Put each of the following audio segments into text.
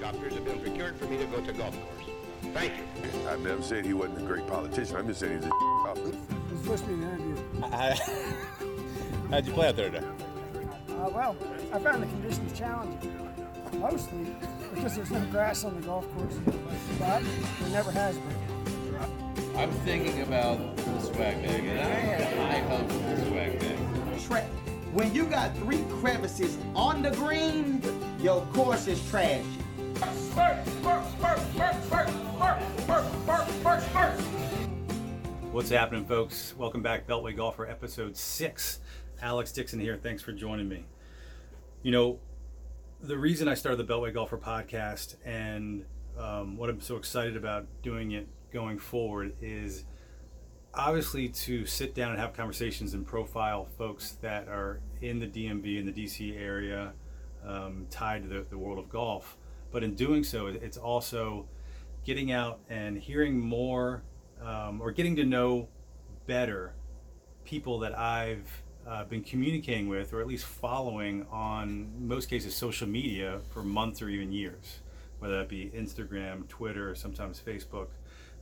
helicopters have been procured for me to go to golf course. Thank you. I've never said he wasn't a great politician. I'm just saying he's a officer. It's supposed to be an. How'd you play out there today? Uh, well, I found the conditions challenging, mostly because there's no grass on the golf course, but there never has been. I'm thinking about the swag bag, and I had high hopes for the swag bag. Tra- when you got three crevices on the green, your course is trashy. What's happening, folks? Welcome back, Beltway Golfer, episode six. Alex Dixon here. Thanks for joining me. You know, the reason I started the Beltway Golfer podcast and um, what I'm so excited about doing it going forward is obviously to sit down and have conversations and profile folks that are in the DMV in the DC area um, tied to the, the world of golf. But in doing so, it's also getting out and hearing more um, or getting to know better people that I've uh, been communicating with, or at least following on most cases social media for months or even years, whether that be Instagram, Twitter, sometimes Facebook,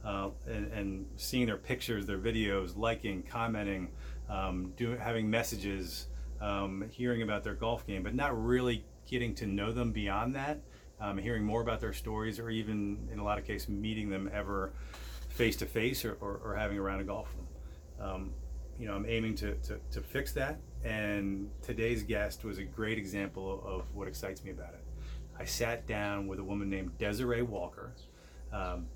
uh, and, and seeing their pictures, their videos, liking, commenting, um, do, having messages, um, hearing about their golf game, but not really getting to know them beyond that, um, hearing more about their stories, or even in a lot of cases meeting them ever face to face or having a round of golf with them. Um, you know, I'm aiming to, to, to fix that. And today's guest was a great example of what excites me about it. I sat down with a woman named Desiree Walker. Um,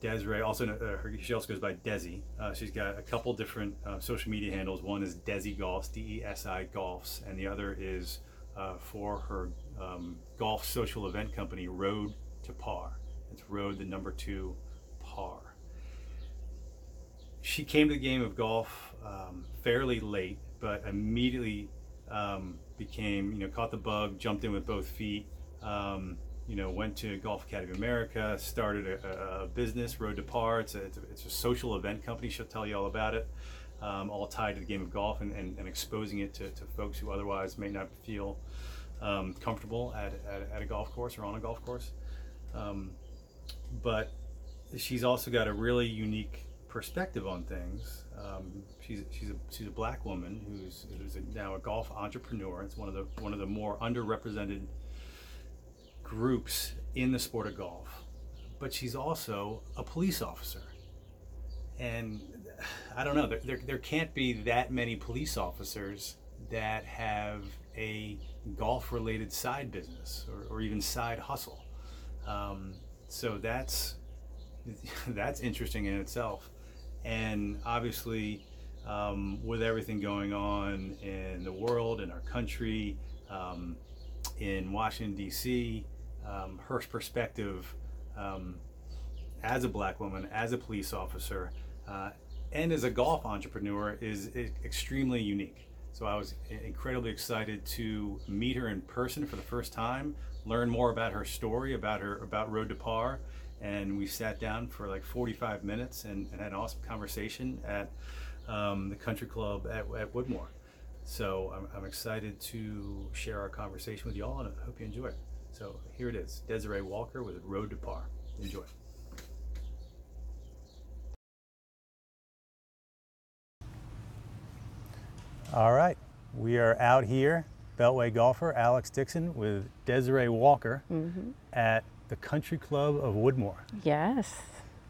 Desiree, also uh, she also goes by Desi. Uh, she's got a couple different uh, social media handles. One is Desi Golfs, D-E-S-I Golfs, and the other is uh, for her um, golf social event company, Road to Par. It's Road, the number two, Par she came to the game of golf um, fairly late, but immediately um, became, you know, caught the bug, jumped in with both feet. Um, you know, went to Golf Academy America, started a, a business, Road to Par. It's a, it's, a, it's a social event company. She'll tell you all about it. Um, all tied to the game of golf and, and, and exposing it to, to folks who otherwise may not feel um, comfortable at, at, at a golf course or on a golf course. Um, but she's also got a really unique perspective on things. Um, she's she's a she's a black woman who's who's a, now a golf entrepreneur. It's one of the one of the more underrepresented groups in the sport of golf. But she's also a police officer, and I don't know. There there, there can't be that many police officers that have a golf related side business or, or even side hustle. Um, so that's that's interesting in itself. And obviously, um, with everything going on in the world, in our country, um, in Washington, D.C., um, her perspective um, as a black woman, as a police officer, uh, and as a golf entrepreneur is, is extremely unique. So I was incredibly excited to meet her in person for the first time, learn more about her story, about her about Road to Par, and we sat down for like 45 minutes and, and had an awesome conversation at um, the country club at, at Woodmore. So I'm, I'm excited to share our conversation with y'all, and I hope you enjoy it. So here it is, Desiree Walker with Road to Par. Enjoy. All right, we are out here, Beltway golfer Alex Dixon with Desiree Walker mm-hmm. at the Country Club of Woodmore. Yes.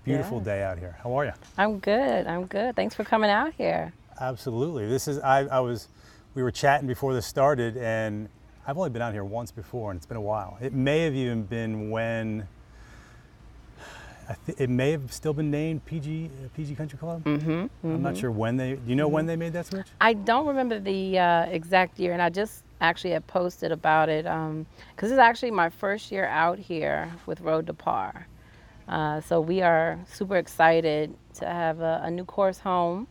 Beautiful Yes. day out here. How are you? I'm good. I'm good. Thanks for coming out here. Absolutely. This is I, I was we were chatting before this started and I've only been out here once before and it's been a while. It may have even been when th- it may have still been named PG uh, PG Country Club. Mm-hmm, I'm not sure when they. Do you know when they made that switch? I don't remember the uh, exact year, and I just actually had posted about it because it's actually my first year out here with Road to Par. Uh, so we are super excited to have a, a new course home.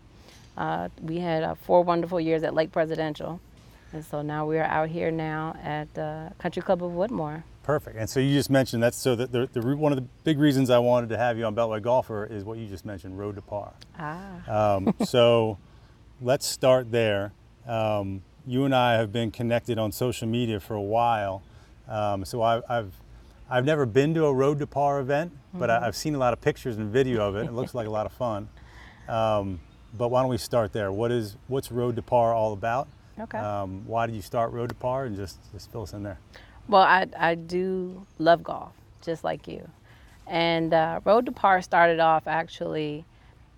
Uh, we had uh, four wonderful years at Lake Presidential, and so now we are out here now at the Country Club of Woodmore. Perfect. And so you just mentioned that's so that the, the one of the big reasons I wanted to have you on Beltway Golfer is what you just mentioned, Road to Par. Ah. Um, so let's start there. Um, you and I have been connected on social media for a while. Um, so I, I've I've never been to a Road to Par event, but Mm-hmm. I, I've seen a lot of pictures and video of it. It looks like a lot of fun. Um, but why don't we start there? What is what's Road to Par all about? Okay. Um, why did you start Road to Par? And just just fill us in there. Well, I, I do love golf, just like you. And uh, Road to Par started off actually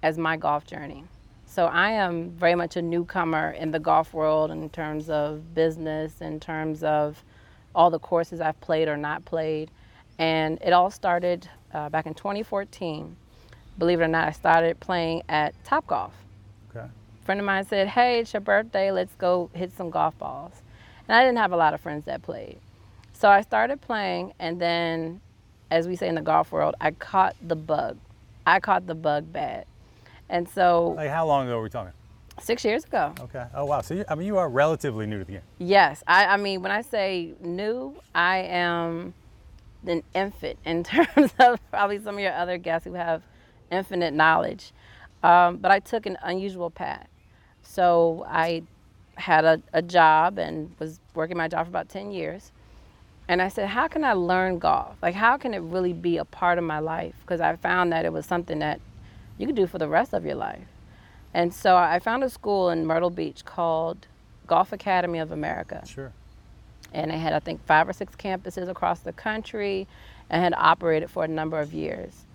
as my golf journey. So I am very much a newcomer in the golf world in terms of business, in terms of all the courses I've played or not played. And it all started uh, back in 2014. Believe it or not, I started playing at Top Golf Okay. friend of mine said, "Hey, it's your birthday. Let's go hit some golf balls." And I didn't have a lot of friends that played, so I started playing. And then, as we say in the golf world, I caught the bug. I caught the bug bad, and so Like how long ago were we talking? six years ago, Okay. Oh wow. So you, I mean, you are relatively new to the game. yes, I, I mean when I say new, I am an infant in terms of probably some of your other guests who have infinite knowledge. Um, but I took an unusual path. So I had a, a job and was working my job for about 10 years. And I said, how can I learn golf? Like, how can it really be a part of my life? Because I found that it was something that you could do for the rest of your life. And so I found a school in Myrtle Beach called Golf Academy of America Sure. and it had I think five or six campuses across the country and had operated for a number of years.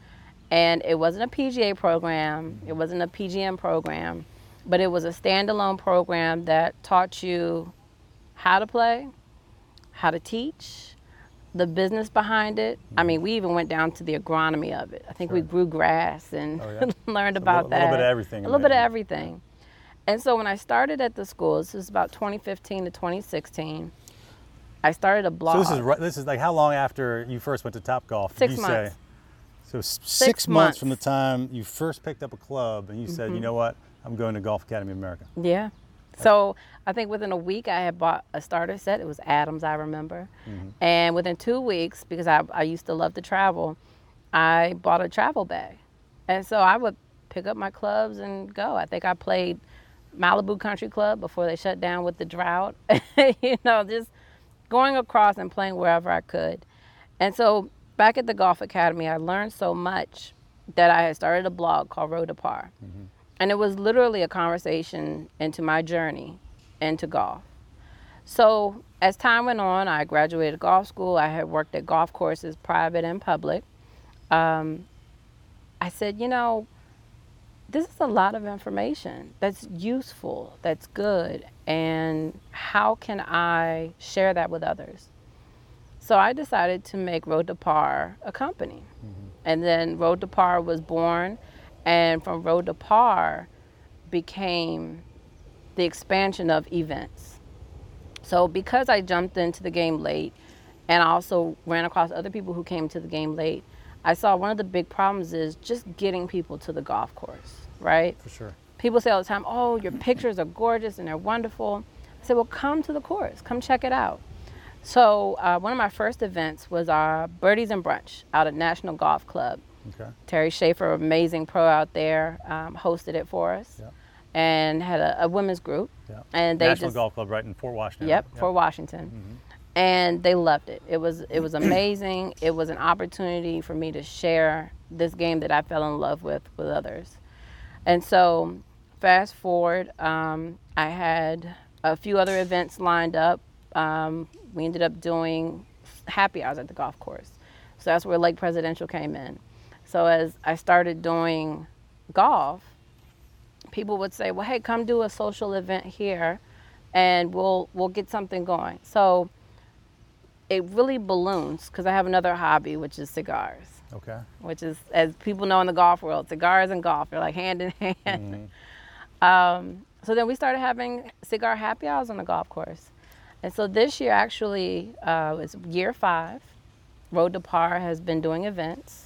And it wasn't a PGA program, it wasn't a PGM program, but it was a standalone program that taught you how to play, how to teach, the business behind it. I mean, we even went down to the agronomy of it. I think we grew grass and Oh, yeah? learned So a about little- that. A little bit of everything A little bit of everything. And so when I started at the school, this was about 2015 to 2016. I started a blog. So this is this is like how long after you first went to Top Golf? Six you months. Say? So s- six, months months. from the time you first picked up a club and you said, Mm-hmm. you know what, I'm going to Golf Academy of America. Yeah. So I think within a week I had bought a starter set. It was Adams, I remember. Mm-hmm. And within two weeks, because I, I used to love to travel, I bought a travel bag. And so I would pick up my clubs and go. I think I played Malibu Country Club before they shut down with the drought. you know, just going across and playing wherever I could. And so back at the Golf Academy, I learned so much that I had started a blog called Road to Par. Mm-hmm. And it was literally a conversation into my journey into golf. So as time went on, I graduated golf school. I had worked at golf courses, private and public. Um, I said, you know, this is a lot of information that's useful, that's good, and how can I share that with others? So I decided to make Road to Par a company. And then Road to Par was born, and from Road to Par became the expansion of events. So because I jumped into the game late and I also ran across other people who came to the game late, I saw one of the big problems is just getting people to the golf course, right? For sure. People say all the time, "Oh, your pictures are gorgeous and they're wonderful." I said, "Well, come to the course. Come check it out." So uh, one of my first events was our Birdies and Brunch out at National Golf Club. Okay. Terry Schaefer, amazing pro out there, um, hosted it for us, and had a, a women's group. And they National just Golf Club right in Fort Washington. Yep, right? Fort Washington. And they loved it. It was it was amazing. it was an opportunity for me to share this game that I fell in love with with others. And so, fast forward, um, I had a few other events lined up. Um, we ended up doing happy hours at the golf course. So that's where Lake Presidential came in. So as I started doing golf, people would say, "Well, hey, come do a social event here, and we'll we'll get something going." So it really balloons because I have another hobby, which is cigars, Okay. which is, as people know in the golf world, cigars and golf are like hand in hand. Um, so then we started having cigar happy hours on the golf course, and so this year actually uh, is year five. Road to Par has been doing events.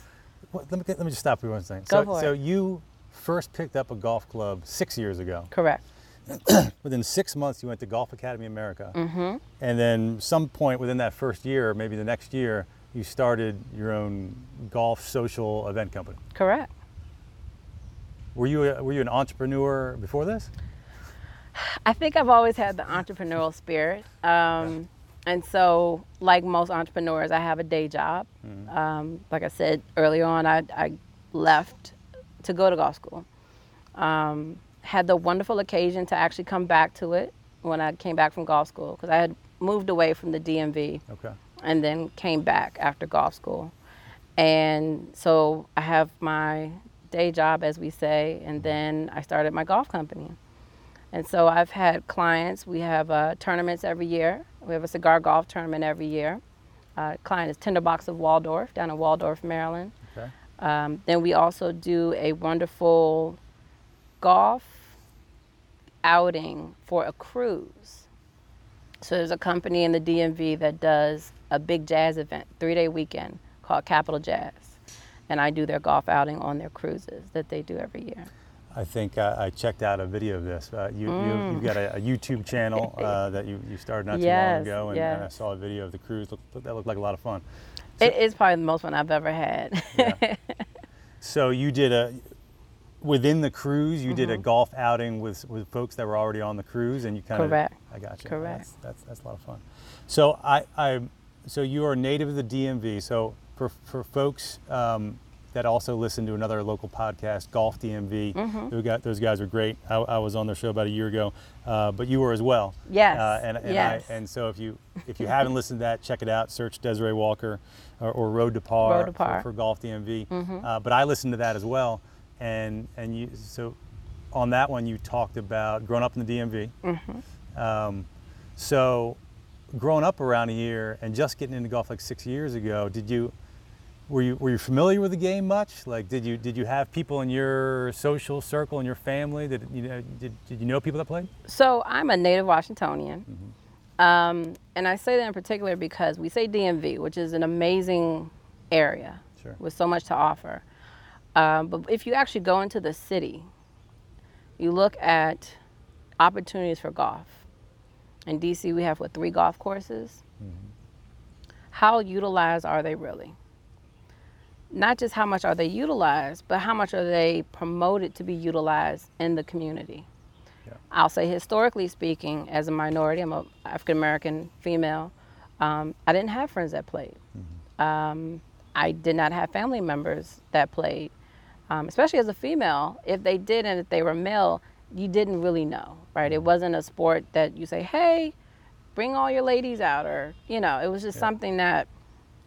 Well, let, me, let me just stop you one second. Go so, for so it. you first picked up a golf club six years ago. Correct. Within six months, you went to Golf Academy America. Mm-hmm. And then some point within that first year, maybe the next year, you started your own golf social event company. Correct. Were you a, were you an entrepreneur before this? I think I've always had the entrepreneurial spirit. Um, and so, like most entrepreneurs, I have a day job. Um, like I said earlier on, I, I left to go to golf school. Um, had the wonderful occasion to actually come back to it when I came back from golf school because I had moved away from the DMV Okay. and then came back after golf school. And so I have my day job, as we say, and then I started my golf company. And so I've had clients. We have uh, tournaments every year. We have a cigar golf tournament every year. Uh, client is Tinderbox of Waldorf down in Waldorf, Maryland. Okay. Um, then we also do a wonderful golf outing for a cruise. So there's a company in the DMV that does a big jazz event, three day weekend called Capital Jazz. And I do their golf outing on their cruises that they do every year. I think uh, I checked out a video of this. Uh, you, you, you've got a, a YouTube channel uh, that you, you started not too long ago, and, and I saw a video of the cruise. Look, that looked like a lot of fun. it is probably the most fun I've ever had. Yeah. So you did a within the cruise. You did a golf outing with with folks that were already on the cruise, and you kind of Mm-hmm. Correct. I got you. Correct. That's, that's that's a lot of fun. So I, I so you are a native of the DMV. So for for folks. Um, that also listened to another local podcast, Golf DMV. Mm-hmm. Those guys, those guys were great. I, I was on their show about a year ago, uh, but you were as well. Yes, Uh, and and, yes. I, and so if you if you haven't listened to that, check it out. Search Desiree Walker or, or Road to Par, Road to Par. For, for Golf DMV. Uh, but I listened to that as well, and and you so on that one you talked about growing up in the DMV. Um, so growing up around here and just getting into golf like six years ago, did you were you were you familiar with the game much? Like did you did you have people in your social circle in your family that you know did, did you know people that played? So I'm a native Washingtonian. Um, and I say that in particular because we say DMV, which is an amazing area Sure. with so much to offer. Um, but if you actually go into the city, you look at opportunities for golf. In DC, we have what three golf courses. How utilized are they really? Not just how much are they utilized, but how much are they promoted to be utilized in the community. I'll say historically speaking, as a minority, I'm a African American female. Um, I didn't have friends that played. Um, I did not have family members that played. Um, especially as a female, if they did and if they were male, you didn't really know, right? It wasn't a sport that you say, "Hey, bring all your ladies out," or you know, it was just something that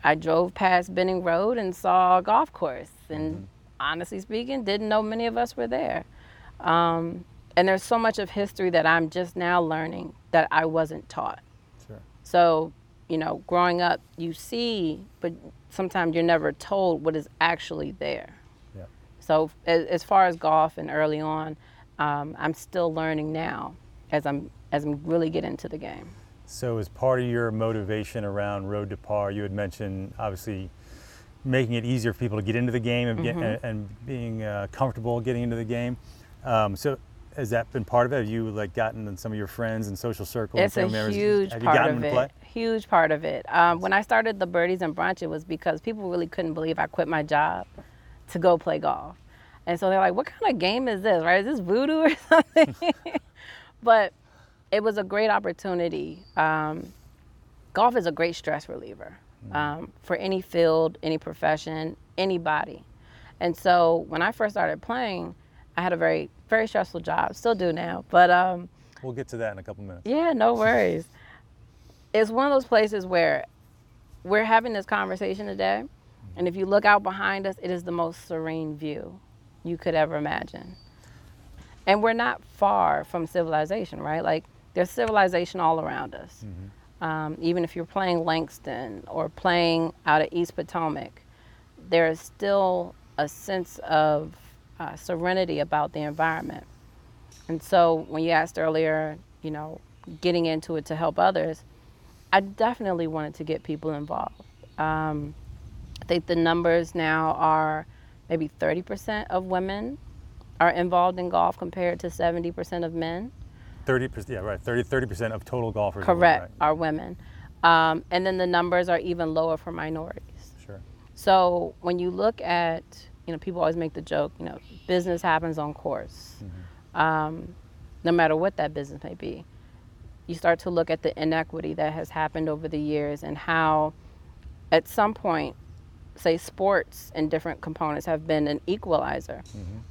I drove past Benning Road and saw a golf course, and honestly speaking, didn't know many of us were there. Um, and there's so much of history that I'm just now learning that I wasn't taught. Sure. So, you know, growing up, you see, but sometimes you're never told what is actually there. Yeah. So, as, as far as golf and early on, um, I'm still learning now as I'm as I'm really getting into the game. So, as part of your motivation around Road to Par, you had mentioned obviously making it easier for people to get into the game and, get, and, and being uh, comfortable getting into the game. Um, so, has that been part of it? Have you like gotten in some of your friends and social circles? and It's a family members? huge Have you part of it. Huge part of it. Um, when I started the Birdies and Brunch, it was because people really couldn't believe I quit my job to go play golf. And so they're like, what kind of game is this, right? Is this voodoo or something? but it was a great opportunity. Um, golf is a great stress reliever um, for any field, any profession, anybody. And so when I first started playing, I had a very, very stressful job, still do now. But um, We'll get to that in a couple minutes. yeah, no worries. it's one of those places where we're having this conversation today, and if you look out behind us, it is the most serene view you could ever imagine. And we're not far from civilization, right? Like there's civilization all around us. Um, even if you're playing Langston or playing out at East Potomac, there is still a sense of uh, serenity about the environment. And so when you asked earlier, you know, getting into it to help others, I definitely wanted to get people involved. Um, I think the numbers now are maybe 30% of women are involved in golf compared to 70% of men. 30%, yeah, right. 30, percent of total golfers. are women, Correct, right? are women. Um, and then the numbers are even lower for minorities. Sure. So when you look at, you know, people always make the joke, you know, business happens on course, um, no matter what that business may be. you start to look at the inequity that has happened over the years and how, at some point, say sports and different components have been an equalizer.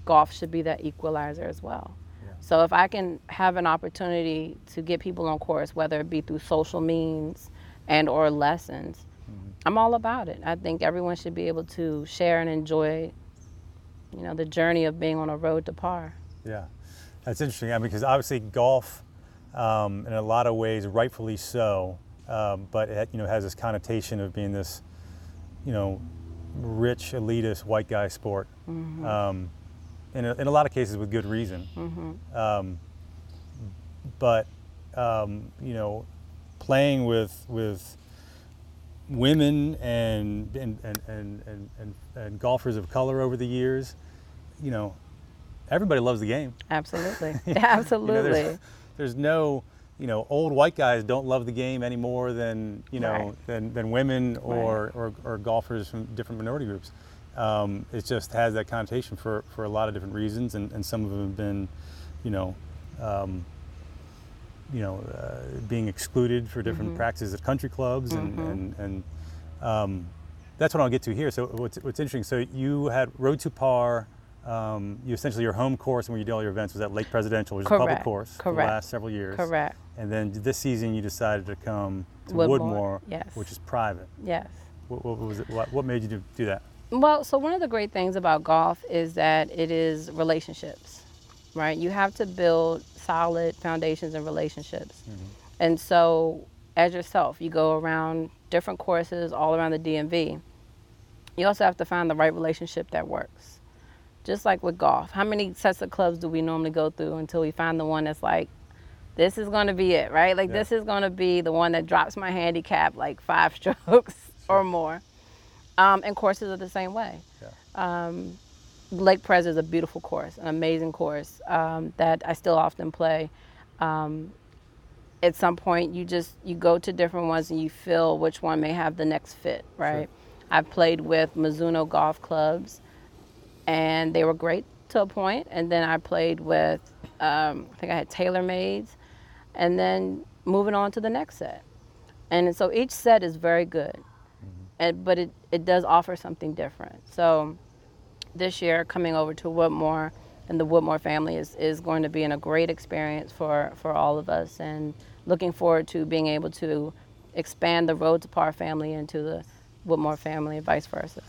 Golf should be that equalizer as well. So if I can have an opportunity to get people on course, whether it be through social means and or lessons, I'm all about it. I think everyone should be able to share and enjoy, you know, the journey of being on a road to par. Yeah, that's interesting. I mean, because obviously golf, um, in a lot of ways, rightfully so, um, but it you know has this connotation of being this, you know, rich elitist white guy sport. Um, in, a, in a lot of cases with good reason. Um, but um, you know, playing with with women and and, and, and, and, and and golfers of color over the years, you know, everybody loves the game. Absolutely. You know, Absolutely. there's, there's no, you know, old white guys don't love the game any more than you know Right. than, than women or, or, or golfers from different minority groups. Um, it just has that connotation for, for a lot of different reasons, and, and some of them have been, you know, um, you know, uh, being excluded for different Mm-hmm. practices at country clubs, and and, and um, that's what I'll get to here. So what's, what's interesting? So you had Road to Par. Um, you essentially your home course and where you did all your events was at Lake Presidential, which is a public Correct. course for the Correct. last several years. Correct. And then this season you decided to come to Woodmore, Woodmore, yes. which is private. Yes. What, what was it? What, what made you do, do that? Well, so one of the great things about golf is that it is relationships, right? You have to build solid foundations and relationships. Mm-hmm. And so, as yourself, you go around different courses all around the DMV. You also have to find the right relationship that works. Just like with golf, how many sets of clubs do we normally go through until we find the one that's like, this is going to be it, right? Like, Yeah. this is going to be the one that drops my handicap like five strokes or more. Um, and courses are the same way. Um, Lake Pres is a beautiful course, an amazing course um, that I still often play. Um, at some point, you just you go to different ones and you feel which one may have the next fit, right? I've played with Mizuno golf clubs, and they were great to a point. And then I played with, um, I think I had TaylorMades, and then moving on to the next set. And so each set is very good, and, but it, it does offer something different. So this year, coming over to Woodmore and the Woodmore family is, is going to be in a great experience for, for all of us, and looking forward to being able to expand the Road to Par family into the Woodmore family and vice versa.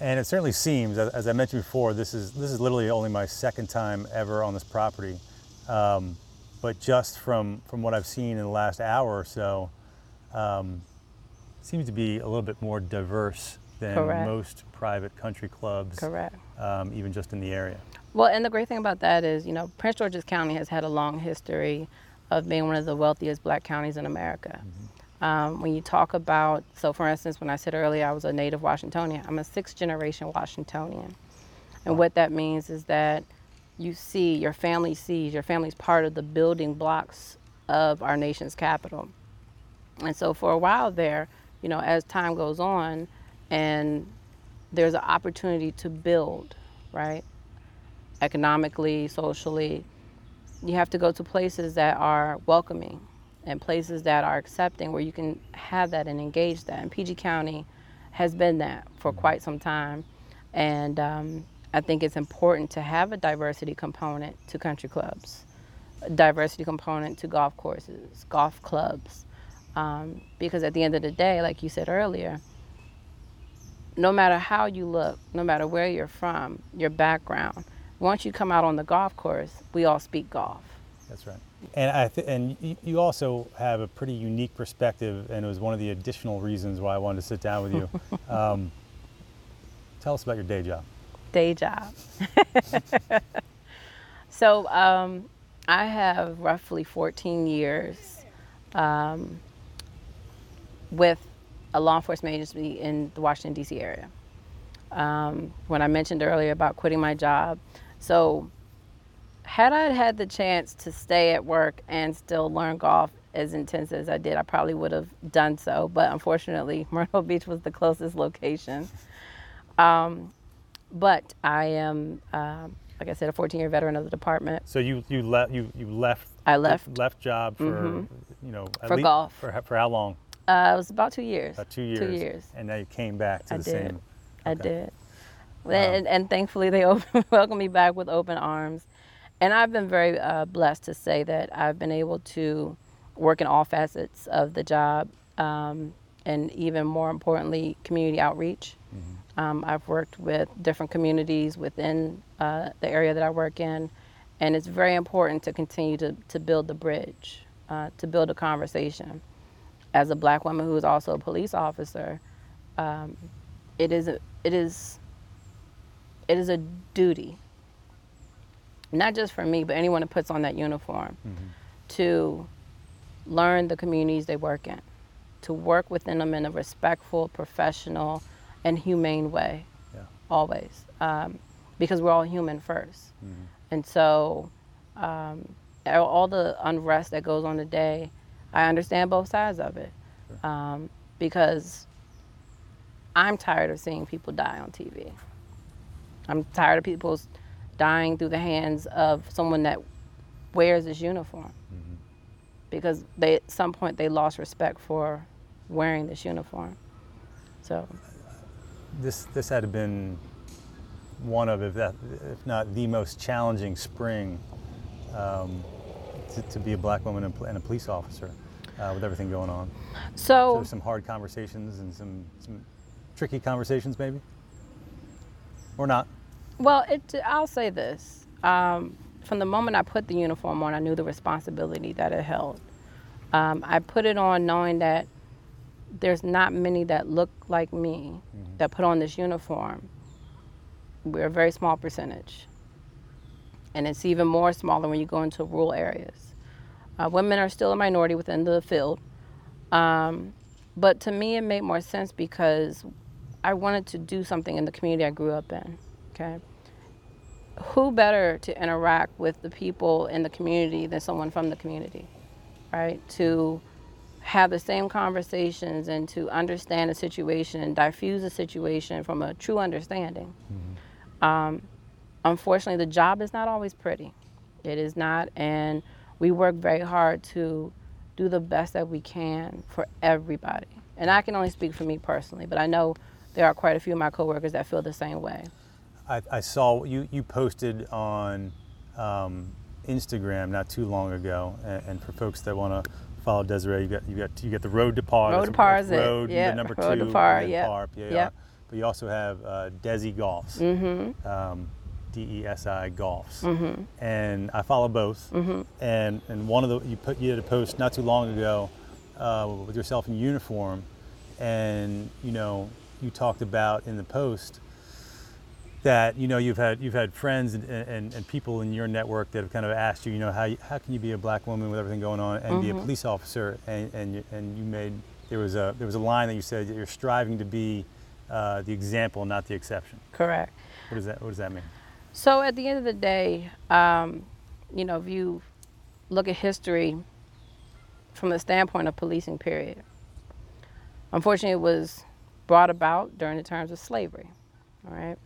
And it certainly seems, as, I mentioned before, this is this is literally only my second time ever on this property. Um, but just from from what I've seen in the last hour or so, um, seems to be a little bit more diverse than Correct. most private country clubs, Correct. Um, even just in the area. Well, and the great thing about that is, you know, Prince George's County has had a long history of being one of the wealthiest black counties in America. Um, when you talk about, so for instance, when I said earlier I was a native Washingtonian, I'm a sixth generation Washingtonian. And what that means is that you see, your family sees, your family's part of the building blocks of our nation's capital. And so for a while there, you know, as time goes on and there's an opportunity to build, right? Economically, socially, you have to go to places that are welcoming and places that are accepting where you can have that and engage that. And PG County has been that for quite some time. And um, I think it's important to have a diversity component to country clubs, a diversity component to golf courses, golf clubs. Um, because at the end of the day, like you said earlier, no matter how you look, no matter where you're from, your background, once you come out on the golf course, we all speak golf. That's right. And I th- and you also have a pretty unique perspective, and it was one of the additional reasons why I wanted to sit down with you. um, tell us about your day job. day job. so um, I have roughly 14 years um, with a law enforcement agency in the Washington, D.C. area. Um, when I mentioned earlier about quitting my job, so had I had the chance to stay at work and still learn golf as intense as I did, I probably would have done so. But unfortunately, Myrtle Beach was the closest location. Um, but I am, um, like I said, a 14-year veteran of the department. So you you left you you left I left. left job for you know For golf. for for how long? Uh, it was about two years. About two years. Two years. And now you came back to I the did. same. I Okay. did. And, and thankfully, they open, welcomed me back with open arms. And I've been very uh, blessed to say that I've been able to work in all facets of the job, um, and even more importantly, community outreach. Um, I've worked with different communities within uh, the area that I work in, and it's very important to continue to, to build the bridge, uh, to build a conversation. As a black woman who is also a police officer, um, it is a, it is it is a duty not just for me but anyone that puts on that uniform to learn the communities they work in to work within them in a respectful professional and humane way Yeah. always um, because we're all human 1st and so um, all the unrest that goes on today i understand both sides of it um, because i'm tired of seeing people die on tv i'm tired of people dying through the hands of someone that wears this uniform. Because they at some point they lost respect for wearing this uniform. So. This this had been one of, if, that, if not the most challenging spring um, to, to be a black woman and, and a police officer uh, with everything going on. So so some hard conversations and some, some tricky conversations, maybe, or not. Well, it, I'll say this. Um, from the moment I put the uniform on, I knew the responsibility that it held. Um, I put it on knowing that there's not many that look like me that put on this uniform. We're a very small percentage. And it's even more smaller when you go into rural areas. Uh, women are still a minority within the field. Um, but to me, it made more sense because I wanted to do something in the community I grew up in. Okay. Who better to interact with the people in the community than someone from the community, right? To have the same conversations and to understand a situation and diffuse a situation from a true understanding. Um, unfortunately, the job is not always pretty. It is not, and we work very hard to do the best that we can for everybody. And I can only speak for me personally, but I know there are quite a few of my coworkers that feel the same way. I, I saw you, you posted on um, Instagram not too long ago, and, and for folks that want to follow Desiree, you got you got you got the road to par. Road to Par is it, yeah, the number Road two, to Par, Yeah. then yep, Par, P-A-R. yep. But you also have uh, Desi Golfs, Mm-hmm. um, D-E-S-I Golfs, and I follow both. Mm-hmm. And and one of the you put you did a post not too long ago uh, with yourself in uniform, and you know you talked about in the post that you know you've had you've had friends and, and, and people in your network that have kind of asked you you know how how can you be a black woman with everything going on and be a police officer? And and you, and you made there was a there was a line that you said that you're striving to be uh, the example not the exception. Correct. what does that what does that mean So at the end of the day, um, you know, if you look at history from the standpoint of policing, period, unfortunately, it was brought about during the terms of slavery, all right?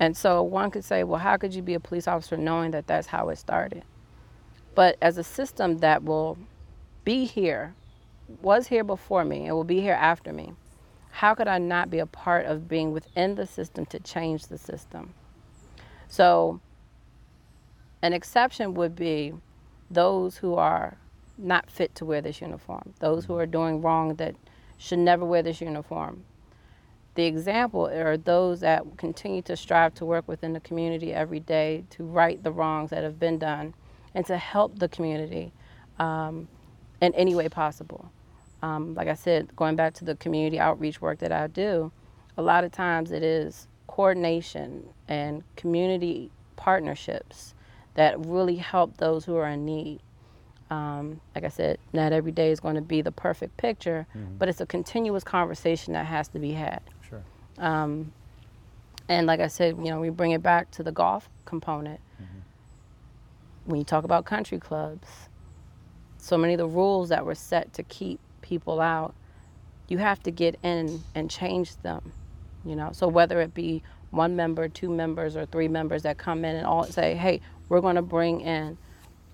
And so one could say, well, how could you be a police officer knowing that that's how it started? But as a system that will be here, was here before me, and will be here after me, how could I not be a part of being within the system to change the system? So, an exception would be those who are not fit to wear this uniform, those who are doing wrong that should never wear this uniform. The example are those that continue to strive to work within the community every day to right the wrongs that have been done and to help the community um, in any way possible. Um, like I said, going back to the community outreach work that I do, a lot of times it is coordination and community partnerships that really help those who are in need. Um, like I said, not every day is going to be the perfect picture, but it's a continuous conversation that has to be had. sure Um, and like I said, you know, we bring it back to the golf component. When you talk about country clubs, so many of the rules that were set to keep people out, you have to get in and change them. You know, so whether it be one member, two members, or three members that come in and all say, "Hey, we're going to bring in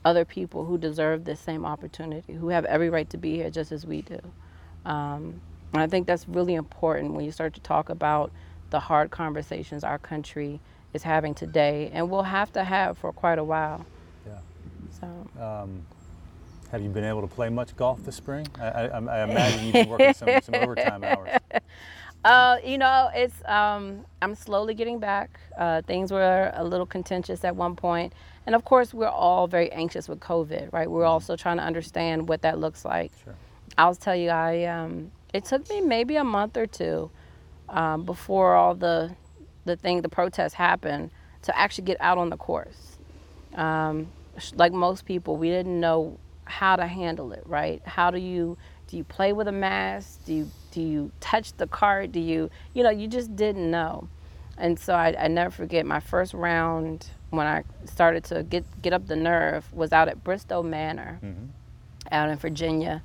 other people who deserve this same opportunity, who have every right to be here just as we do. Um, and I think that's really important when you start to talk about the hard conversations our country is having today and will have to have for quite a while. Yeah. So. Um, have you been able to play much golf this spring? I, I, I imagine you've been working some, some overtime hours. Uh, you know, it's um, I'm slowly getting back. Uh, things were a little contentious at one point, and of course, we're all very anxious with COVID, right? We're also trying to understand what that looks like. Sure. I'll tell you, I um, it took me maybe a month or two um, before all the the thing, the protests happened, to actually get out on the course. Um, like most people, we didn't know how to handle it, right? How do you do you play with a mask? Do you do you touch the cart? Do you you know you just didn't know, and so I, I never forget my first round when I started to get get up the nerve was out at Bristow Manor, out in Virginia,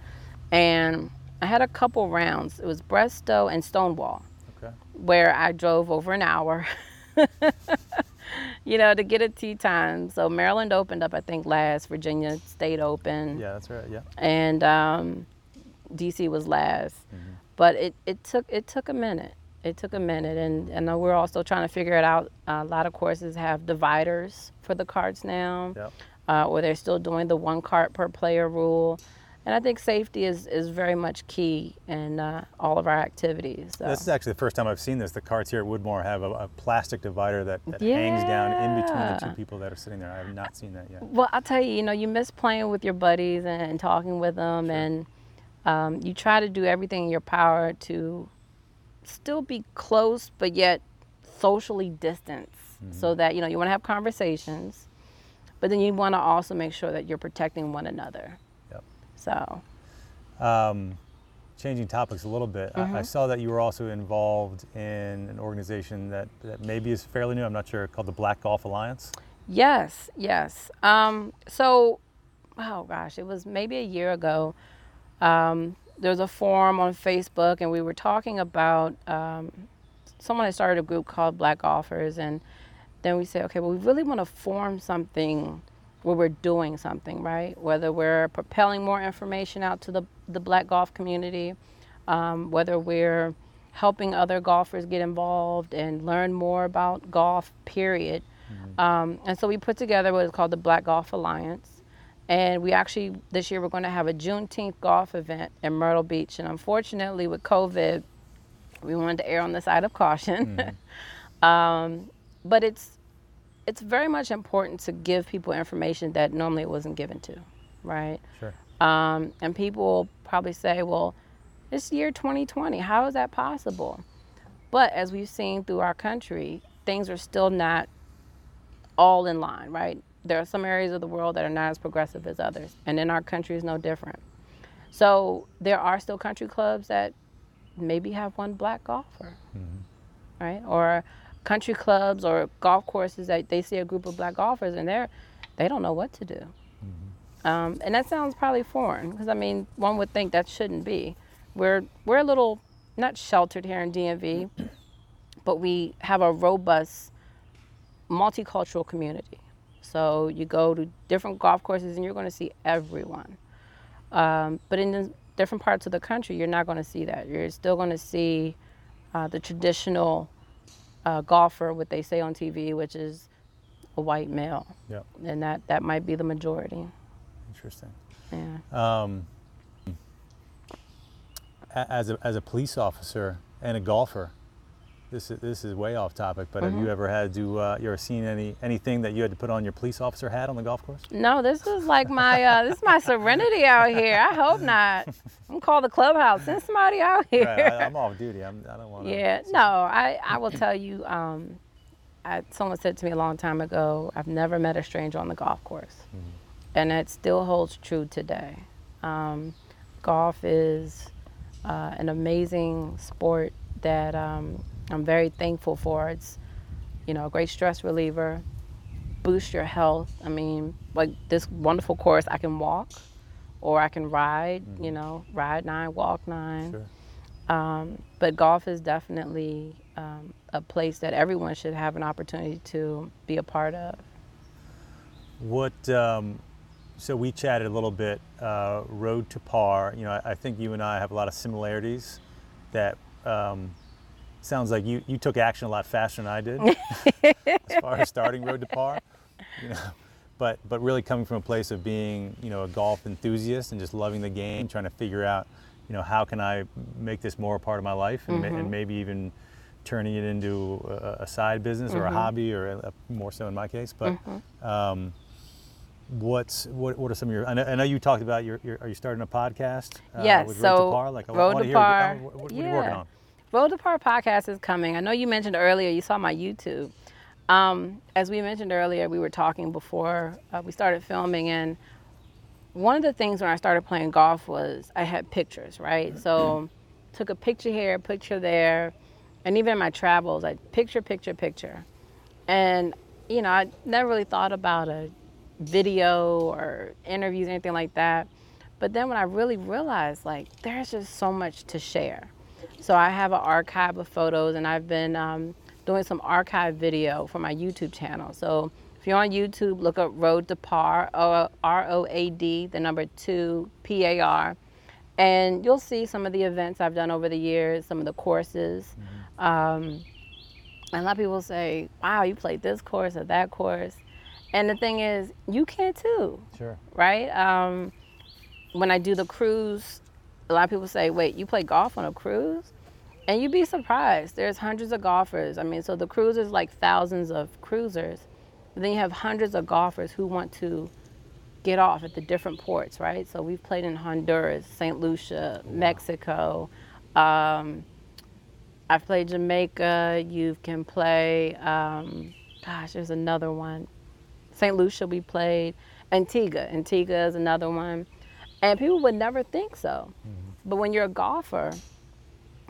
and I had a couple rounds. It was Bristow and Stonewall Okay. where I drove over an hour, you know, to get a tee time. So Maryland opened up, I think, last. Virginia stayed open, Yeah, that's right. Yeah. and um, DC was last. But it, it took it took a minute. It took a minute, and and we're also trying to figure it out. a lot of courses have dividers for the carts now, Yep. uh, or they're still doing the one cart per player rule. And I think safety is, is very much key in uh, all of our activities. So. This is actually the first time I've seen this. The carts here at Woodmore have a, a plastic divider that, that hangs down in between the two people that are sitting there. I have not seen that yet. Well, I'll tell you, you know, you miss playing with your buddies and, and talking with them, and um, you try to do everything in your power to still be close, but yet socially distance, so that you know you want to have conversations, but then you want to also make sure that you're protecting one another. Yep. So, Um, changing topics a little bit, Mm-hmm. I, I saw that you were also involved in an organization that, that maybe is fairly new. I'm not sure, called the Black Golf Alliance. Yes, yes. Um, so, oh gosh, it was maybe a year ago. Um, there was a forum on Facebook, and we were talking about um, someone had started a group called Black Golfers, and then we said, okay, well, we really want to form something where we're doing something, right? Whether we're propelling more information out to the, the black golf community, um, whether we're helping other golfers get involved and learn more about golf, period. Um, and so we put together what is called the Black Golf Alliance. And we actually, this year, we're going to have a Juneteenth golf event in Myrtle Beach. And unfortunately, with COVID, we wanted to err on the side of caution. um, but it's it's very much important to give people information that normally it wasn't given to, right? Sure. Um, and people will probably say, well, it's year 2020. How is that possible? But as we've seen through our country, things are still not all in line, right? There are some areas of the world that are not as progressive as others, and in our country is no different. So there are still country clubs that maybe have one black golfer, right? Or country clubs or golf courses that they see a group of black golfers and they're they don't know what to do. Um, and that sounds probably foreign because I mean one would think that shouldn't be. We're we're a little not sheltered here in DMV, but we have a robust multicultural community. So you go to different golf courses and you're going to see everyone. Um, but in the different parts of the country, you're not going to see that. You're still going to see uh, the traditional uh, golfer, what they say on TV, which is a white male, Yep. and that that might be the majority. Interesting. Yeah. Um, as a, as a police officer and a golfer, this is, this is way off topic, but have Mm-hmm. you ever had to, uh, you ever seen any anything that you had to put on your police officer hat on the golf course? No, this is like my uh, this is my serenity out here. I hope not. I'm call the clubhouse. Send somebody out here. Right, I, I'm off duty. I'm, I don't want to. Yeah, no, I, I will tell you, um, I, someone said to me a long time ago, I've never met a stranger on the golf course. And that still holds true today. Um, golf is uh, an amazing sport that um, I'm very thankful for. It's, you know, a great stress reliever, boost your health. I mean, like this wonderful course, I can walk or I can ride, you know, ride nine, walk nine. Sure. Um, but golf is definitely um, a place that everyone should have an opportunity to be a part of. What um, so we chatted a little bit. Uh, road to par. You know, I, I think you and I have a lot of similarities. That um, sounds like you you took action a lot faster than I did as far as starting road to par. You know, but but really coming from a place of being you know a golf enthusiast and just loving the game, trying to figure out you know how can I make this more a part of my life and, ma- and maybe even turning it into a, a side business or a hobby or a, a- more so in my case. But um, what's what, what are some of your? I know, I know you talked about your, your. Are you starting a podcast? uh, Yes, with Road so to Par. Like I Road want to hear. Par, What, what, what are you working yeah. on? To Par podcast is coming. I know you mentioned earlier, you saw my YouTube. Um, as we mentioned earlier, we were talking before uh, we started filming, and one of the things when I started playing golf was I had pictures, right? So took a picture here, picture there, and even in my travels, I picture, picture, picture. And, you know, I never really thought about a video or interviews, or anything like that. But then when I really realized, like, there's just so much to share. So I have an archive of photos, and I've been um, doing some archive video for my YouTube channel. So if you're on YouTube, look up Road to Par, R O A D, the number two, P A R, and you'll see some of the events I've done over the years, some of the courses. Um, and a lot of people say, wow, you played this course or that course. And the thing is, you can too Sure. right? Um, when I do the cruise, a lot of people say, "Wait, you play golf on a cruise?" And you'd be surprised. There's hundreds of golfers. I mean, so the cruise is like thousands of cruisers. But then you have hundreds of golfers who want to get off at the different ports, right? So we've played in Honduras, St. Lucia, Mexico. Um, I've played Jamaica. You can play. Um, gosh, there's another one. St. Lucia we played. Antigua. Antigua is another one. And people would never think so. But when you're a golfer,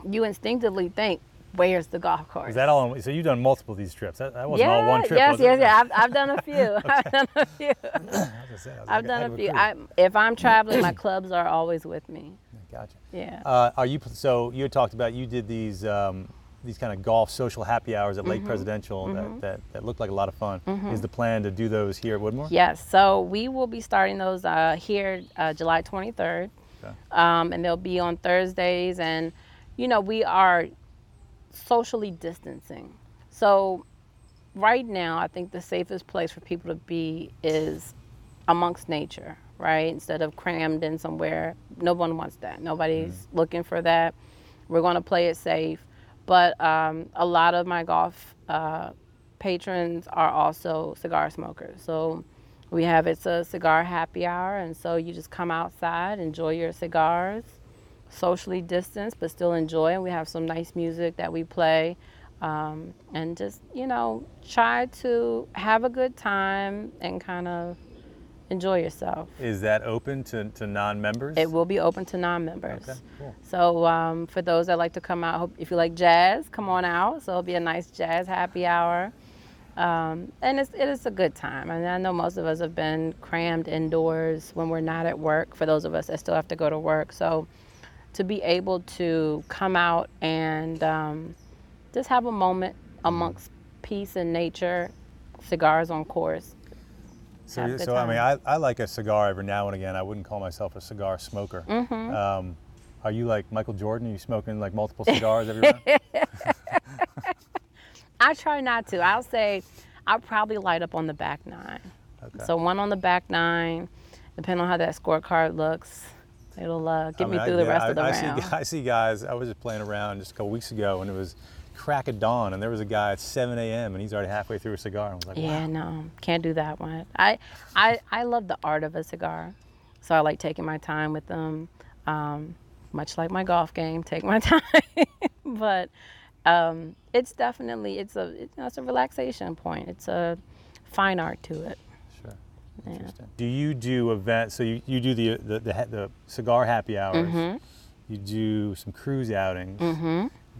you instinctively think, where's the golf course? Is that all? So you've done multiple of these trips. That, that wasn't yeah, all one trip. yes, yes, yeah. I've, I've done a few. I've done a few. Say, I've like, done a few. I, if I'm traveling, my clubs are always with me. Gotcha. Yeah. Uh, are you so you had talked about you did these um, these kind of golf social happy hours at Lake Mm-hmm. Presidential that, that, that looked like a lot of fun. Is the plan to do those here at Woodmore? Yes, so we will be starting those uh, here uh, July 23rd, Okay. um, and they'll be on Thursdays. And you know, we are socially distancing. So right now, I think the safest place for people to be is amongst nature, right? Instead of crammed in somewhere. No one wants that. Nobody's looking for that. We're going to play it safe. But um, a lot of my golf uh, patrons are also cigar smokers. So we have it's a cigar happy hour, and so you just come outside, enjoy your cigars, socially distanced, but still enjoy. And we have some nice music that we play, um, and just you know try to have a good time and kind of enjoy yourself. Is that open to, to non-members? It will be open to non-members. Okay, cool. So um, for those that like to come out, hope- if you like jazz, come on out. So it'll be a nice jazz happy hour. Um, and it's, it is a good time. And I know most of us have been crammed indoors when we're not at work, for those of us that still have to go to work. So to be able to come out and um, just have a moment amongst peace and nature, cigars on course. So, good so I mean, I. I like a cigar every now and again. I wouldn't call myself a cigar smoker. Mm-hmm. Um, are you like Michael Jordan? Are you smoking like multiple cigars every round? I try not to. I'll say I'll probably light up on the back nine. Okay. So one on the back nine, depending on how that scorecard looks, it'll uh, get I me mean, I- through the yeah, rest I, of the I round. See, I see guys. I was just playing around just a couple weeks ago, and it was crack of dawn, and there was a guy at 7 a.m. and he's already halfway through a cigar. I was like, Yeah, wow. no, can't do that one. I, I, I love the art of a cigar, so I like taking my time with them. Um, much like my golf game, take my time. but um, it's definitely it's a it, you know, it's a relaxation point. It's a fine art to it. Sure. Yeah. Interesting. Do you do events? So you, you do the, the the the cigar happy hours. Mm-hmm. You do some cruise outings.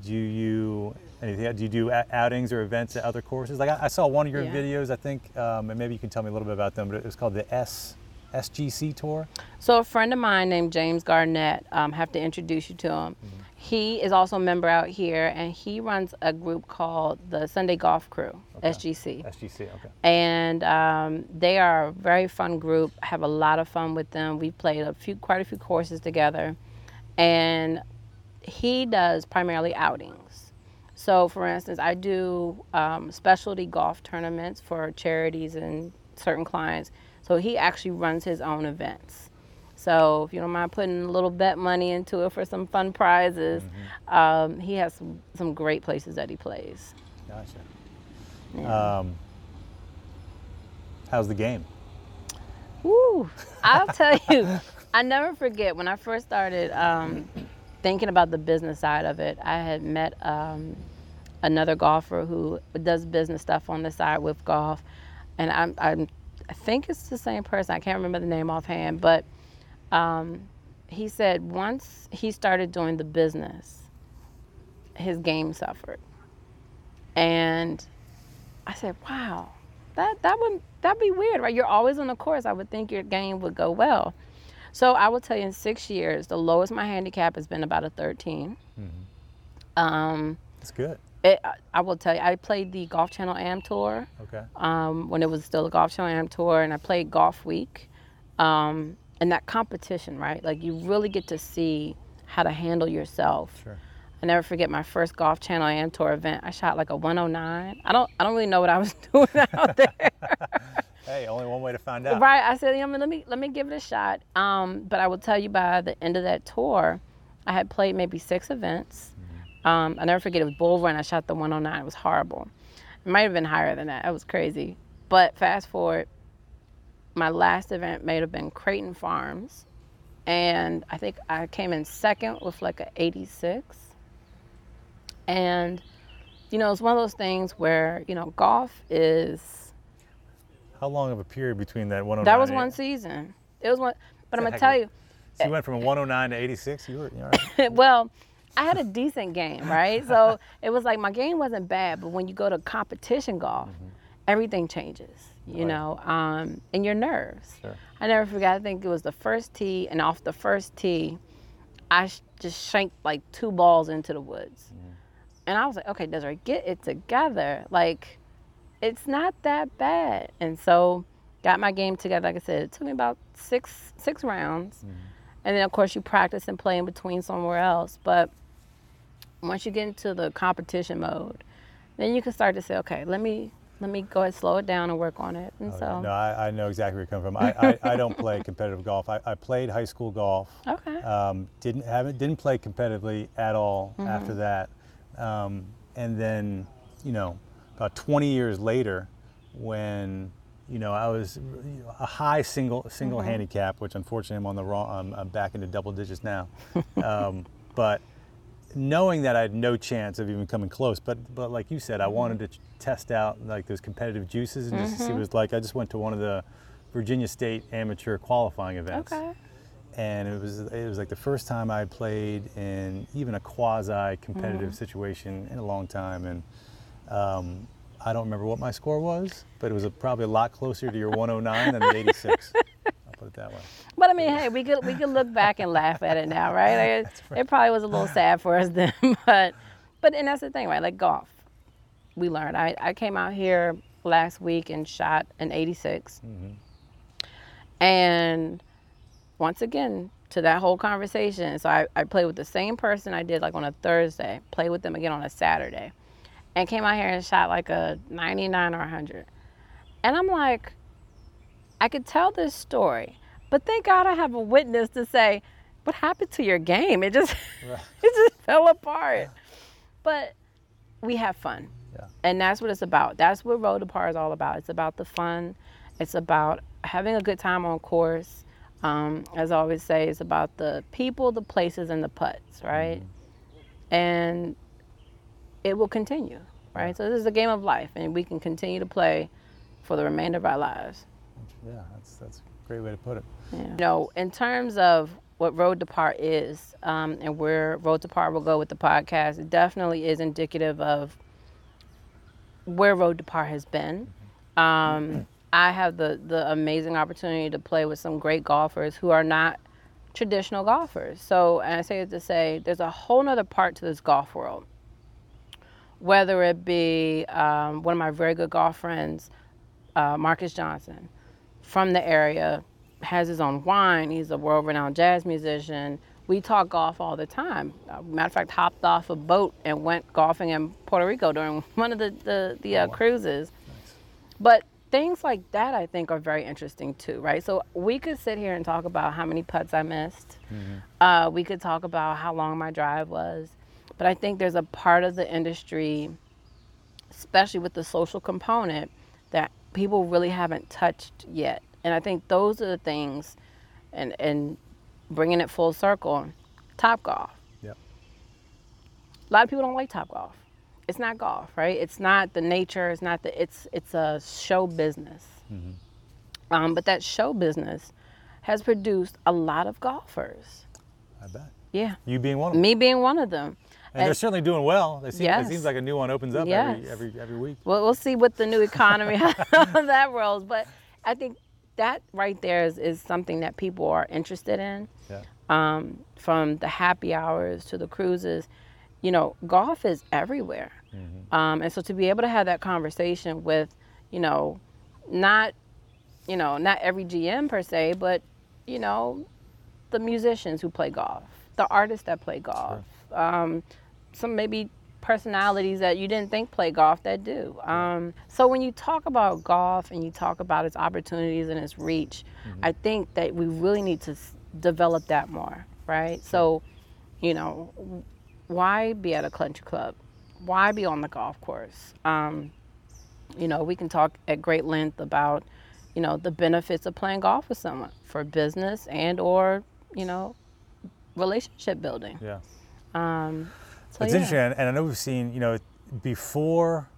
Do you anything? Do you do outings or events at other courses? Like I, I saw one of your Yeah. videos. I think, um, and maybe you can tell me a little bit about them. But it was called the S SGC tour. So a friend of mine named James Garnett, um, have to introduce you to him. he is also a member out here, and he runs a group called the Sunday Golf Crew, SGC. SGC. Okay. and um, they are a very fun group. Have a lot of fun with them. We've played a few, quite a few courses together, and he does primarily outings. So, for instance, I do um, specialty golf tournaments for charities and certain clients. So he actually runs his own events. So if you don't mind putting a little bet money into it for some fun prizes, um, he has some, some great places that he plays. Gotcha. Um, how's the game? Woo! I'll tell you, I never forget when I first started um, thinking about the business side of it. I had met um, another golfer who does business stuff on the side with golf, and I'm, I'm I think it's the same person. I can't remember the name offhand, but um, he said once he started doing the business, his game suffered, and I said, "Wow, that that would that'd be weird, right? You're always on the course. I would think your game would go well." So I will tell you, in six years, the lowest my handicap has been about a 13. Um, That's good. it, I- I will tell you, I played the Golf Channel Am Tour Okay. um, when it was still the Golf Channel Am Tour, and I played Golf Week. Um, and that competition, right? Like you really get to see how to handle yourself. Sure. I never forget my first Golf Channel Am Tour event. I shot like a 109. I don't, I don't really know what I was doing out there. Hey, only one way to find out. Right. I said, you know, let me let me give it a shot. Um, but I will tell you by the end of that tour, I had played maybe six events. Um, I never forget it was Bull Run. I shot the 109. It was horrible. It might have been higher than that. That was crazy. But fast forward, my last event may have been Creighton Farms, and I think I came in second with like an 86. And you know, it's one of those things where you know golf is How long of a period between that 109? that was one season. It was one, but I'm gonna tell you. So you went from a 109 to 86. You were, you all right? well, I had a decent game, right? So it was like my game wasn't bad, but when you go to competition golf, everything changes, you Right. know, um, and your nerves. Sure. I never forgot. I think it was the first tee, and off the first tee, I sh- just shanked like two balls into the woods, and I was like, okay, Desiree, get it together. Like, it's not that bad. And so, got my game together. Like I said, it took me about six six rounds, and then of course you practice and play in between somewhere else. But once you get into the competition mode, then you can start to say, okay, let me let me go ahead slow it down and work on it. And so, No, I, I know exactly where you're coming from. I, I, I don't play competitive golf. I, I played high school golf. okay, Um, didn't haven't didn't play competitively at all after that. Um, and then, you know, about 20 years later, when you know I was a high single single mm-hmm. handicap, which unfortunately I'm on the wrong. I'm, I'm back into double digits now. um, but knowing that I had no chance of even coming close, but but like you said, I mm-hmm. wanted to test out like those competitive juices and just to see what it mm-hmm. was like. I just went to one of the Virginia State amateur qualifying events okay, and it was it was like the first time I played in even a quasi competitive situation in a long time, and um, I don't remember what my score was, but it was a, probably a lot closer to your 109 than the 86. I'll put it that way. But I mean, hey, we could we could look back and laugh at it now, right? Like, it, it probably was a little sad for us then, but but and that's the thing, right? Like golf, we learned. I I came out here last week and shot an 86, and once again to that whole conversation, so I I played with the same person I did like on a Thursday, played with them again on a Saturday, and came out here and shot like a 99 or 100, and I'm like. I could tell this story, but thank God I have a witness to say, "What happened to your game? It just, it just fell apart." But we have fun, Yeah. and that's what it's about. That's what Road to Par is all about. It's about the fun. It's about having a good time on course. Um, as I always say, it's about the people, the places, and the putts, right? And it will continue, right? So this is a game of life, and we can continue to play for the remainder of our lives. Yeah, that's that's a great way to put it. You know, in terms of what Road to Par is um, and where Road to Par will go with the podcast, it definitely is indicative of where Road to Par has been. Um, I have the, the amazing opportunity to play with some great golfers who are not traditional golfers. So, and I say it to say, there's a whole nother part to this golf world. Whether it be um, one of my very good golf friends, uh, Marcus Johnson, from the area, has his own wine. He's a world-renowned jazz musician. We talk golf all the time. Uh, matter of fact, hopped off a boat and went golfing in Puerto Rico during one of the the, the uh, cruises. But things like that, I think, are very interesting too, right? So we could sit here and talk about how many putts I missed. Uh, we could talk about how long my drive was. But I think there's a part of the industry, especially with the social component, that people really haven't touched yet. And I think those are the things, and and bringing it full circle, Top Golf. Yep. A lot of people don't like Top Golf. It's not golf, right? It's not the nature. It's not the. It's it's a show business. Mm-hmm. Um, but that show business has produced a lot of golfers. I bet. Yeah, You being one of them. me being one of them. And they're certainly doing well. They seem, Yes. It seems like a new one opens up Yes. every, every every week. Well, we'll see what the new economy how that rolls. But I think that right there is, is something that people are interested in. Yeah. Um, from the happy hours to the cruises, you know, golf is everywhere. Mm. Um, and so to be able to have that conversation with, you know, not, you know, not every GM per se, but, you know, the musicians who play golf, the artists that play golf, um, some maybe personalities that you didn't think play golf that do. Um, so when you talk about golf and you talk about its opportunities and its reach, I think that we really need to s- develop that more, right? So, you know, why be at a country club? Why be on the golf course? Um, you know, we can talk at great length about, you know, the benefits of playing golf with someone for business and or, you know, relationship building. Yeah. Um, so it's yeah. interesting, and and I know we've seen, you know, before,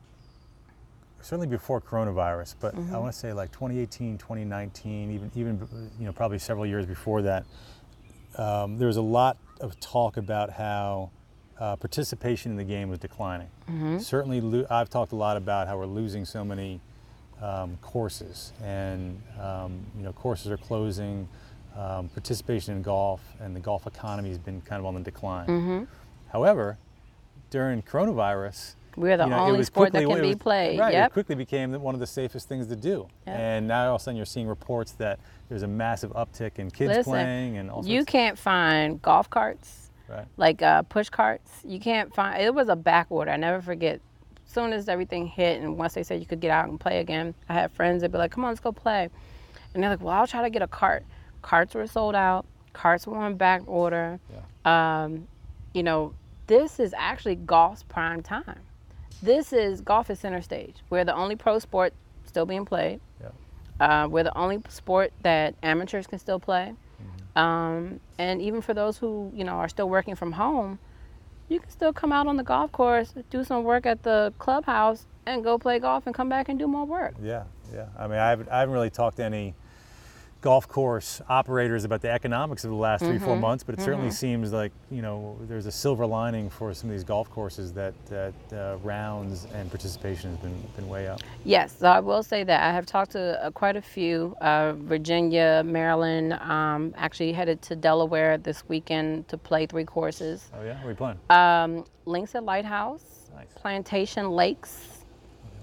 certainly before coronavirus, but Mm-hmm. I want to say like 2018, 2019, even even you know probably several years before that, um, there was a lot of talk about how uh, participation in the game was declining. Mm-hmm. Certainly, lo- I've talked a lot about how we're losing so many um, courses, and um, you know courses are closing. Um, participation in golf and the golf economy has been kind of on the decline. Mm-hmm. However, during coronavirus, We're the you know, only was sport that can it be played. Right, it quickly became one of the safest things to do. Yep. And now all of a sudden you're seeing reports that there's a massive uptick in kids Listen, playing and all You can't find golf carts, Right. like uh, push carts. You can't find. It was a back order. I never forget. As soon as everything hit, and once they said you could get out and play again, I had friends that'd be like, "Come on, let's go play," and they're like, "Well, I'll try to get a cart." Carts were sold out. Carts were on back order. Um, you know, this is actually golf's prime time. This is golf is center stage. We're the only pro sport still being played. Yeah. Uh, we're the only sport that amateurs can still play. Um, and even for those who, you know, are still working from home, you can still come out on the golf course, do some work at the clubhouse, and go play golf and come back and do more work. Yeah, yeah. I mean, I haven't, I haven't really talked to any golf course operators about the economics of the last three, Mm-hmm. four months, but it certainly seems like you know there's a silver lining for some of these golf courses that that uh, rounds and participation has been been way up. Yes, so I will say that I have talked to uh, quite a few. Uh, Virginia, Maryland, um, actually headed to Delaware this weekend to play three courses. Oh yeah, are we playing? Um, Links at Lighthouse, Nice. Plantation Lakes.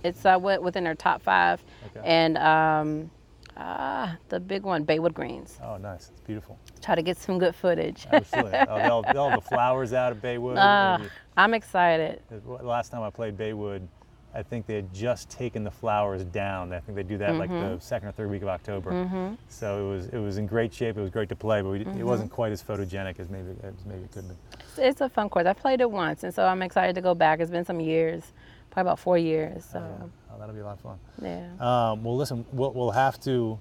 It's uh, within their top five. Okay. And um, uh, the big one, Baywood Greens. Oh, nice. It's beautiful. Try to get some good footage. Absolutely. oh, they'll, they'll have the flowers out of Baywood. Ah, Maybe- I'm excited. The Last time I played Baywood, I think they had just taken the flowers down. I think they do that like Mm-hmm. the second or third week of October. Mm-hmm. So it was it was in great shape. It was great to play, but we, Mm-hmm. it wasn't quite as photogenic as maybe as maybe it could have been. It's, a fun course. I played it once, and so I'm excited to go back. It's been some years, probably about four years. So Oh, that'll be a lot of fun. yeah. Um, well, listen, we'll, we'll have to.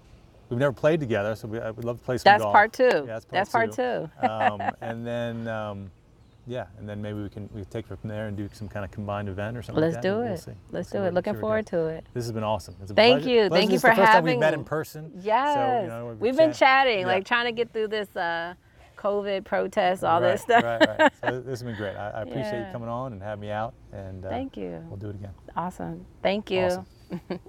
We've never played together, so we, I would love to play some That's golf. part two. Yeah, that's part That's part two. two. um, and then, um, yeah, and then maybe we can we can take it from there and do some kind of combined event or something. Let's like that. do it. We'll Let's do it. Looking forward to it. This has been awesome. It's a Thank pleasure- you. pleasure. Thank This you is the for first time we having met in person. Yes. So, you know, We've been chat- chatting, yeah. like trying to get through this uh, COVID protests, all right, this stuff. Right, right. So this has been great. I, I appreciate Yeah. you coming on and having me out. And uh, Thank you. We'll do it again. Awesome. Thank you. Awesome.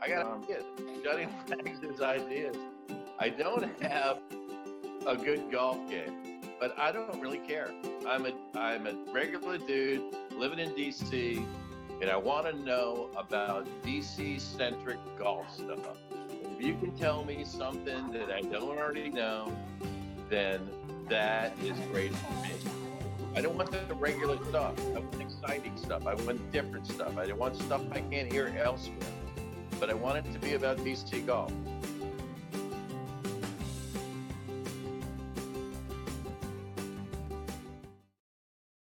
I got a kid. Johnny Wags' ideas. I don't have a good golf game, but I don't really care. I'm a I'm a regular dude living in DC, and I want to know about DC centric golf stuff. If you can tell me something that I don't already know, then that is great for me. I don't want the regular stuff. I want exciting stuff. I want different stuff. I want stuff I can't hear elsewhere. But I want it to be about DC golf.